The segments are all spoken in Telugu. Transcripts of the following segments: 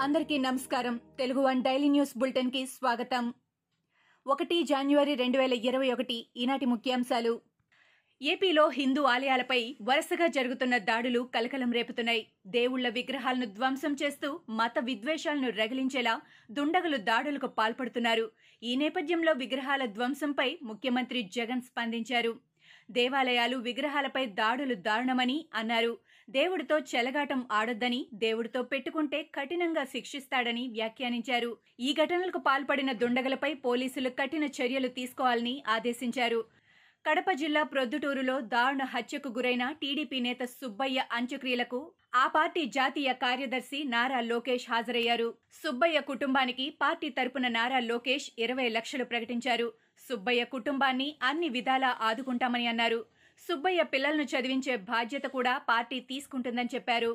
అందరికీ నమస్కారం. తెలుగు వన్ డైలీ న్యూస్ బులెటిన్కి స్వాగతం. ఒకటి జనవరి రెండు వేల ఇరవై ఒకటి ఈనాటి ముఖ్యాంశాలు. ఏపీలో హిందూ ఆలయాలపై వరుసగా జరుగుతున్న దాడులు కలకలం రేపుతున్నాయి. దేవుళ్ళ విగ్రహాలను ధ్వంసం చేస్తూ మత విద్వేషాలను రగిలించేలా దుండగులు దాడులకు పాల్పడుతున్నారు. ఈ నేపథ్యంలో విగ్రహాల ధ్వంసంపై ముఖ్యమంత్రి జగన్ స్పందించారు. దేవాలయాలు విగ్రహాలపై దాడులు దారుణమని అన్నారు. దేవుడితో చెలగాటం ఆడొద్దని దేవుడితో పెట్టుకుంటే కఠినంగా శిక్షిస్తాడని వ్యాఖ్యానించారు. ఈ ఘటనలకు పాల్పడిన దుండగలపై పోలీసులు కఠిన చర్యలు తీసుకోవాలని ఆదేశించారు. కడప జిల్లా ప్రొద్దుటూరులో దారుణ హత్యకు గురైన టీడీపీ నేత సుబ్బయ్య అంత్యక్రియలకు ఆ పార్టీ జాతీయ కార్యదర్శి నారా లోకేష్ హాజరయ్యారు. సుబ్బయ్య కుటుంబానికి పార్టీ తరపున నారా లోకేష్ ఇరవై లక్షలు ప్రకటించారు. సుబ్బయ్య కుటుంబాన్ని అన్ని విధాలా ఆదుకుంటామని అన్నారు. సుబ్బయ్య పిల్లలను చదివించే బాధ్యత కూడా పార్టీ తీసుకుంటుందని చెప్పారు.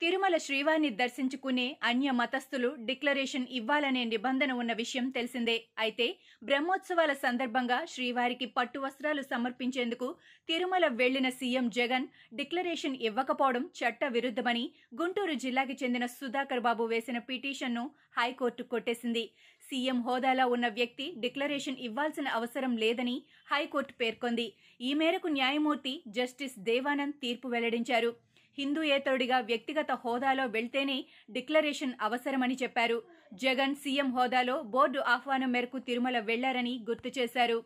తిరుమల శ్రీవారిని దర్శించుకునే అన్య మతస్థులు డిక్లరేషన్ ఇవ్వాలనే నిబంధన ఉన్న విషయం తెలిసిందే. అయితే బ్రహ్మోత్సవాల సందర్భంగా శ్రీవారికి పట్టు వస్త్రాలు సమర్పించేందుకు తిరుమల వెళ్ళిన సీఎం జగన్ డిక్లరేషన్ ఇవ్వకపోవడం చట్ట విరుద్ధమని గుంటూరు జిల్లాకి చెందిన సుధాకర్ బాబు వేసిన పిటిషన్ను హైకోర్టు కొట్టేసింది. సీఎం హోదాలో ఉన్న వ్యక్తి డిక్లరేషన్ ఇవ్వాల్సిన అవసరం లేదని హైకోర్టు పేర్కొంది. ఈ మేరకు న్యాయమూర్తి జస్టిస్ దేవానంద్ తీర్పు వెల్లడించారు. హిందూయేతరుడిగా వ్యక్తిగత హోదాలో వెళ్తేనే డిక్లరేషన్ అవసరమని చెప్పారు. జగన్ సీఎం హోదాలో బోర్డు ఆహ్వానం మేరకు తిరుమల వెళ్ళారని గుర్తు చేశారు.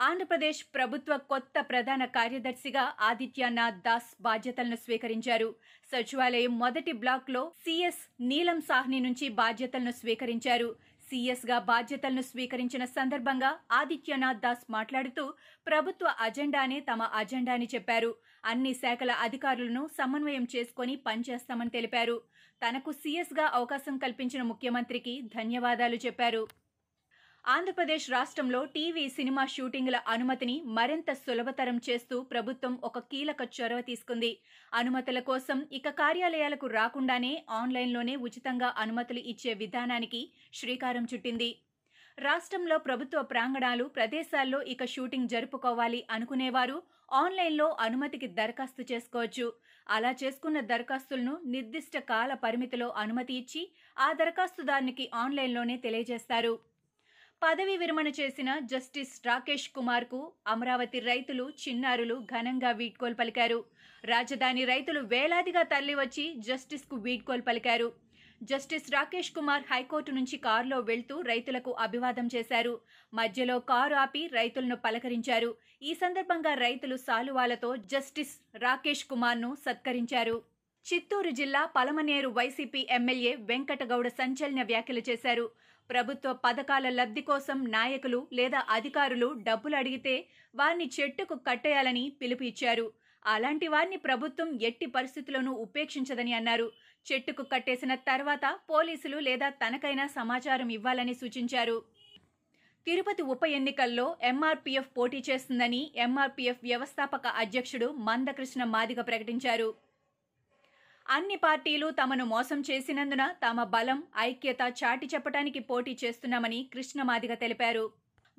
ఆంధ్రప్రదేశ్ ప్రభుత్వ కొత్త ప్రధాన కార్యదర్శిగా ఆదిత్యనాథ్ దాస్ బాధ్యతలను స్వీకరించారు. సచివాలయం మొదటి బ్లాక్లో సీఎస్ నీలం సాహ్ని నుంచి బాధ్యతలను స్వీకరించారు. సీఎస్గా బాధ్యతలను స్వీకరించిన సందర్భంగా ఆదిత్యనాథ్ దాస్ మాట్లాడుతూ ప్రభుత్వ అజెండానే తమ అజెండా అని చెప్పారు. అన్ని శాఖల అధికారులను సమన్వయం చేసుకుని పనిచేస్తామని తెలిపారు. తనకు సీఎస్గా అవకాశం కల్పించిన ముఖ్యమంత్రికి ధన్యవాదాలు చెప్పారు. ఆంధ్రప్రదేశ్ రాష్ట్రంలో టీవీ సినిమా షూటింగ్ల అనుమతిని మరింత సులభతరం చేస్తూ ప్రభుత్వం ఒక కీలక చొరవ తీసుకుంది. అనుమతుల కోసం ఇక కార్యాలయాలకు రాకుండానే ఆన్లైన్లోనే ఉచితంగా అనుమతులు ఇచ్చే విధానానికి శ్రీకారం చుట్టింది. రాష్ట్రంలో ప్రభుత్వ ప్రాంగణాలు ప్రదేశాల్లో ఇక షూటింగ్ జరుపుకోవాలి అనుకునేవారు ఆన్లైన్లో అనుమతికి దరఖాస్తు చేసుకోవచ్చు. అలా చేసుకున్న దరఖాస్తులను నిర్దిష్ట కాల పరిమితిలో అనుమతి ఇచ్చి ఆ దరఖాస్తుదారునికి ఆన్లైన్లోనే తెలియజేస్తారు. పదవి విరమణ చేసిన జస్టిస్ రాకేష్ కుమార్కు అమరావతి రైతులు చిన్నారులు ఘనంగా వీడ్కోలు పలికారు. రాజధాని రైతులు వేలాదిగా తరలివచ్చి జస్టిస్కు వీడ్కోలు పలికారు. జస్టిస్ రాకేష్ కుమార్ హైకోర్టు నుంచి కారులో వెళ్తూ రైతులకు అభివాదం చేశారు. మధ్యలో కారు ఆపి రైతులను పలకరించారు. ఈ సందర్భంగా రైతులు సాలువాలతో జస్టిస్ రాకేష్ కుమార్ను సత్కరించారు. చిత్తూరు జిల్లా పలమనేరు వైసీపీ ఎమ్మెల్యే వెంకటగౌడ సంచలన వ్యాఖ్యలు చేశారు. ప్రభుత్వ పథకాల లబ్ధి కోసం నాయకులు లేదా అధికారులు డబ్బులు అడిగితే వారిని చెట్టుకు కట్టేయాలని పిలుపు ఇచ్చారు అలాంటి వారిని ప్రభుత్వం ఎట్టి పరిస్థితుల్లోనూ ఉపేక్షించదని అన్నారు. చెట్టుకు కట్టేసిన తర్వాత పోలీసులు లేదా తనకైనా సమాచారం ఇవ్వాలని సూచించారు. తిరుపతి ఉప ఎన్నికల్లో ఎంఆర్పీఎఫ్ పోటీ చేస్తుందని ఎంఆర్పీఎఫ్ వ్యవస్థాపక అధ్యక్షుడు మందకృష్ణ మాదిగ ప్రకటించారు. అన్ని పార్టీలు తమను మోసం చేసినందున తమ బలం ఐక్యత చాటి చెప్పడానికి పోటీ చేస్తున్నామని కృష్ణమాదిగ తెలిపారు.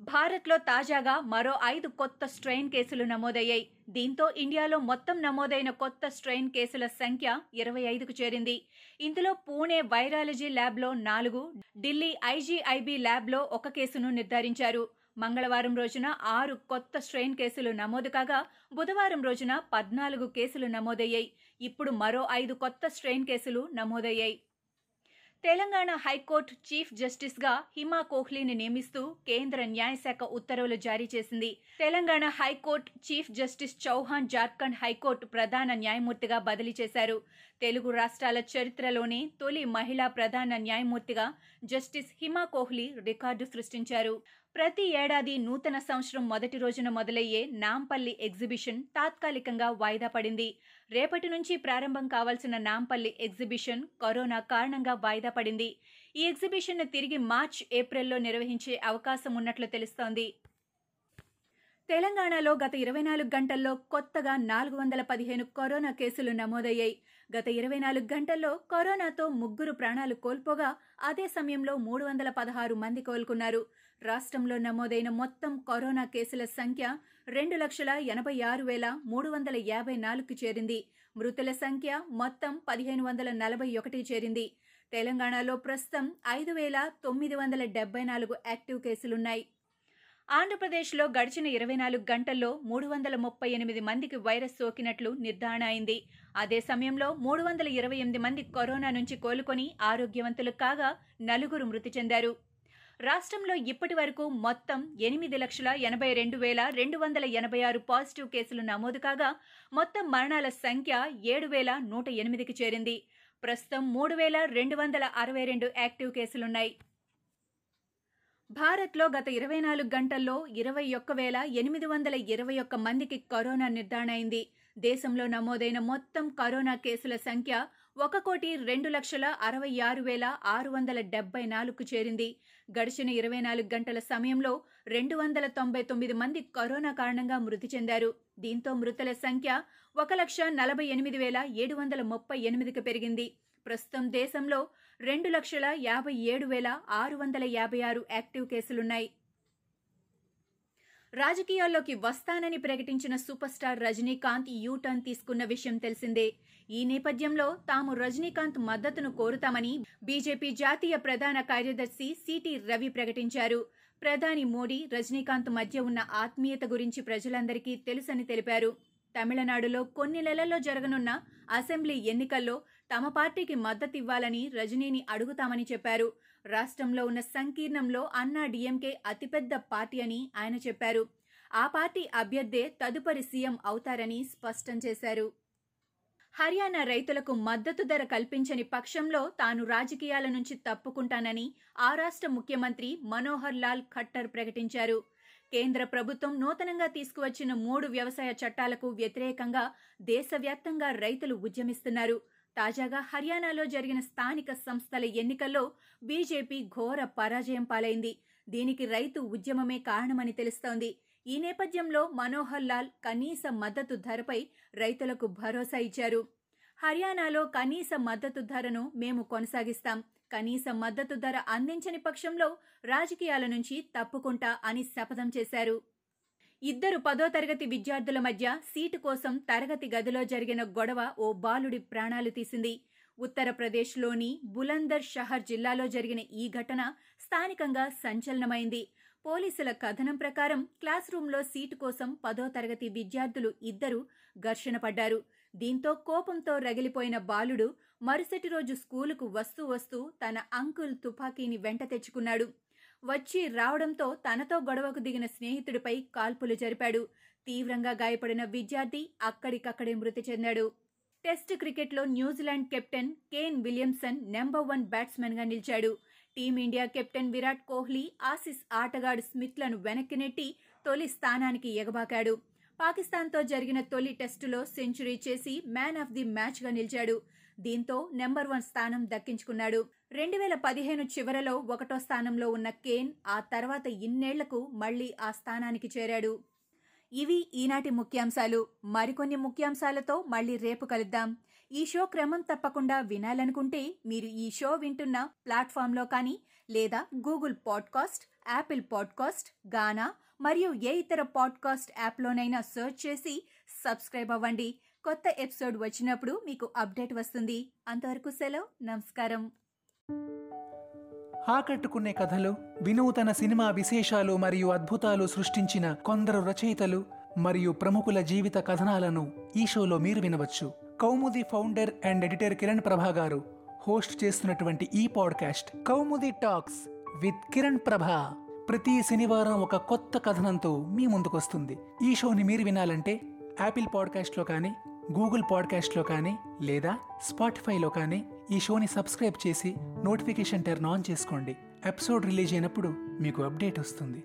భారత్లో తాజాగా మరో ఐదు కొత్త స్ట్రెయిన్ కేసులు నమోదయ్యాయి. దీంతో ఇండియాలో మొత్తం నమోదైన కొత్త స్ట్రెయిన్ కేసుల సంఖ్య ఇరవై ఐదుకు చేరింది. ఇందులో పూణే వైరాలజీ ల్యాబ్లో నాలుగు ఢిల్లీ ఐజీఐబీ ల్యాబ్లో ఒక కేసును నిర్ధారించారు. మంగళవారం రోజున ఆరు కొత్త స్ట్రెయిన్ కేసులు నమోదు కాగా బుధవారం రోజున పద్నాలుగు కేసులు నమోదయ్యాయి. ఇప్పుడు మరో ఐదు కొత్త స్ట్రెయిన్ కేసులు నమోదయ్యాయి. తెలంగాణ హైకోర్టు చీఫ్ జస్టిస్గా హిమా కోహ్లీని నియమిస్తూ కేంద్ర న్యాయశాఖ ఉత్తర్వులు జారీ చేసింది. Telangana high court chief justice Chauhan Jharkhand high court ప్రధాన న్యాయమూర్తిగా బదిలీ చేశారు. తెలుగు రాష్ట్రాల చరిత్రలోనే తొలి మహిళా ప్రధాన న్యాయమూర్తిగా జస్టిస్ హిమా కోహ్లీ రికార్డు సృష్టించారు. ప్రతి ఏడాది నూతన సంవత్సరం మొదటి రోజున మొదలయ్యే నాంపల్లి ఎగ్జిబిషన్ తాత్కాలికంగా వాయిదా పడింది. రేపటి నుంచి ప్రారంభం కావాల్సిన నాంపల్లి ఎగ్జిబిషన్ కరోనా కారణంగా వాయిదా పడింది. ఈ ఎగ్జిబిషన్ను తిరిగి మార్చ్ ఏప్రిల్లో నిర్వహించే అవకాశం ఉన్నట్లు తెలుస్తోంది. తెలంగాణలో గత ఇరవై నాలుగు గంటల్లో కొత్తగా నాలుగు వందల పదిహేను కరోనా కేసులు నమోదయ్యాయి. గత ఇరవై నాలుగు గంటల్లో కరోనాతో ముగ్గురు ప్రాణాలు కోల్పోగా అదే సమయంలో మూడు వందల పదహారు మంది కోలుకున్నారు. రాష్ట్రంలో నమోదైన మొత్తం కరోనా కేసుల సంఖ్య రెండు లక్షల ఎనభై ఆరు వేల మూడు వందల యాభై నాలుగుకు చేరింది. మృతుల సంఖ్య మొత్తం పదిహేను వందల నలభై ఒకటి చేరింది. తెలంగాణలో ప్రస్తుతం ఐదు వేల తొమ్మిది వందల డెబ్బై నాలుగు యాక్టివ్ కేసులున్నాయి. ఆంధ్రప్రదేశ్లో గడిచిన ఇరవై నాలుగు గంటల్లో మూడు వందల ముప్పై ఎనిమిది మందికి వైరస్ సోకినట్లు నిర్ధారణ అయింది. అదే సమయంలో మూడు వందల ఇరవై ఎనిమిది మంది కరోనా నుంచి కోలుకొని ఆరోగ్యవంతులు కాగా నలుగురు మృతి చెందారు. రాష్ట్రంలో ఇప్పటి వరకు మొత్తం ఎనిమిది లక్షల ఎనభై రెండు వేల రెండు వందల ఎనభై ఆరు పాజిటివ్ కేసులు నమోదు కాగా మొత్తం మరణాల సంఖ్య ఏడు వేల నూట ఎనిమిదికి చేరింది. ప్రస్తుతం మూడు వేల రెండు వందల అరవై రెండు యాక్టివ్ కేసులున్నాయి. భారత్లో గత ఇరవై నాలుగు గంటల్లో ఇరవై ఒక్క వేల ఎనిమిది వందల ఇరవై ఒక్క మందికి కరోనా నిర్ధారణ అయింది. దేశంలో నమోదైన మొత్తం కరోనా కేసుల సంఖ్య ఒక కోటి రెండు లక్షల అరవై ఆరు వేల ఆరు వందల డెబ్బై నాలుగుకు చేరింది. గడిచిన ఇరవై నాలుగు గంటల సమయంలో రెండు వందల తొంభై తొమ్మిది మంది కరోనా కారణంగా మృతి చెందారు. దీంతో మృతుల సంఖ్య ఒక లక్ష నలభై ఎనిమిది వేల ఏడు వందల ముప్పై ఎనిమిదికి పెరిగింది. ప్రస్తుతం దేశంలో రెండు లక్షల యాభై ఏడు వేల ఆరు వందల యాభై ఆరు యాక్టివ్ కేసులున్నాయి. రాజకీయాల్లోకి వస్తానని ప్రకటించిన super star Rajinikanth U turn తీసుకున్న విషయం తెలిసిందే. ఈ నేపథ్యంలో తాము రజనీకాంత్ మద్దతును కోరుతామని బీజేపీ జాతీయ ప్రధాన కార్యదర్శి సిటి రవి ప్రకటించారు. ప్రధాని మోడీ రజనీకాంత్ మధ్య ఉన్న ఆత్మీయత గురించి ప్రజలందరికీ తెలుసని తెలిపారు. తమిళనాడులో కొన్ని నెలల్లో జరగనున్న అసెంబ్లీ ఎన్నికల్లో తమ పార్టీకి మద్దతివ్వాలని రజనీని అడుగుతామని చెప్పారు. రాష్ట్రంలో ఉన్న సంకీర్ణంలో అన్నా డీఎంకే అతిపెద్ద పార్టీ అని ఆయన చెప్పారు. ఆ పార్టీ అభ్యర్థే తదుపరి సీఎం అవుతారని స్పష్టం చేశారు. హర్యానా రైతులకు మద్దతు ధర కల్పించని పక్షంలో తాను రాజకీయాల నుంచి తప్పుకుంటానని ఆ రాష్ట్ర ముఖ్యమంత్రి మనోహర్ లాల్ ఖట్టర్ ప్రకటించారు. కేంద్ర ప్రభుత్వం నూతనంగా తీసుకువచ్చిన మూడు వ్యవసాయ చట్టాలకు వ్యతిరేకంగా దేశవ్యాప్తంగా రైతులు ఉద్యమిస్తున్నారు. తాజాగా హర్యానాలో జరిగిన స్థానిక సంస్థల ఎన్నికల్లో బీజేపీ ఘోర పరాజయం పాలైంది. దీనికి రైతు ఉద్యమమే కారణమని తెలుస్తోంది. ఈ నేపథ్యంలో మనోహర్ లాల్ కనీస మద్దతు ధరపై రైతులకు భరోసా ఇచ్చారు. హర్యానాలో కనీస మద్దతు ధరను మేము కొనసాగిస్తాం. కనీస మద్దతు ధర అందించని పక్షంలో రాజకీయాల నుంచి తప్పుకుంటా అని శపథం చేశారు. ఇద్దరు పదో తరగతి విద్యార్థుల మధ్య సీటు కోసం తరగతి గదిలో జరిగిన గొడవ ఓ బాలుడి ప్రాణాలు తీసింది. ఉత్తరప్రదేశ్లోని బులందర్ షహర్ జిల్లాలో జరిగిన ఈ ఘటన స్థానికంగా సంచలనమైంది. పోలీసుల కథనం ప్రకారం క్లాస్ రూంలో సీటు కోసం పదో తరగతి విద్యార్థులు ఇద్దరు ఘర్షణ పడ్డారు. దీంతో కోపంతో రగిలిపోయిన బాలుడు మరుసటి రోజు స్కూలుకు వస్తూ వస్తూ తన అంకుల్ తుపాకీని వెంట తెచ్చుకున్నాడు. వచ్చి రావడంతో తనతో గొడవకు దిగిన స్నేహితుడిపై కాల్పులు జరిపాడు. తీవ్రంగా గాయపడిన విద్యార్థి అక్కడికక్కడే మృతి చెందాడు. టెస్ట్ క్రికెట్లో New Zealand captain Kane Williamson number one బ్యాట్స్మెన్గా నిలిచాడు. Team India captain Virat Kohli Aussies ఆటగాడు స్మిత్లను వెనక్కి నెట్టి తొలి స్థానానికి ఎగబాకాడు. పాకిస్తాన్తో జరిగిన తొలి టెస్టులో సెంచరీ చేసి మ్యాన్ ఆఫ్ ది మ్యాచ్గా నిలిచాడు. దీంతో నెంబర్ వన్ స్థానం దక్కించుకున్నాడు. రెండు వేల పదిహేను చివరలో ఒకటో స్థానంలో ఉన్న కేన్ ఆ తర్వాత ఇన్నేళ్ళకు మళ్ళీ ఆ స్థానానికి చేరాడు. ఇవి ఈనాటి ముఖ్యాంశాలు. మరికొన్ని ముఖ్యాంశాలతో మళ్ళీ రేపు కలుద్దాం. ఈ షో క్రమం తప్పకుండా వినాలనుకుంటే మీరు ఈ షో వింటున్న ప్లాట్ఫామ్లో కానీ లేదా Google podcast Apple podcast Gaana మరియు ఏ ఇతర పాడ్కాస్ట్ యాప్లోనైనా సెర్చ్ చేసి సబ్స్క్రైబ్ అవ్వండి. కొత్త ఎపిసోడ్ వచ్చినప్పుడు మీకు అప్డేట్ వస్తుంది. అంతవరకు సెలవు. నమస్కారం. ఆకట్టుకునే కథలు వినూతన సినిమా విశేషాలు మరియు అద్భుతాలు సృష్టించిన కొందరు రచయితలు మరియు ప్రముఖుల జీవిత కథనాలను ఈ షోలో మీరు వినవచ్చు. Kaumudi founder and editor Kiran Prabha garu host చేస్తున్నటువంటి ఈ podcast Kaumudi talks with Kiran Prabha. ప్రతి శనివారం ఒక కొత్త కథనంతో మీ ముందుకొస్తుంది. ఈ షోని మీరు వినాలంటే యాపిల్ పాడ్కాస్ట్లో కానీ గూగుల్ పాడ్కాస్ట్లో కానీ లేదా స్పాటిఫైలో కానీ ఈ షోని సబ్స్క్రైబ్ చేసి నోటిఫికేషన్ టర్న్ ఆన్ చేసుకోండి. ఎపిసోడ్ రిలీజ్ అయినప్పుడు మీకు అప్డేట్ వస్తుంది.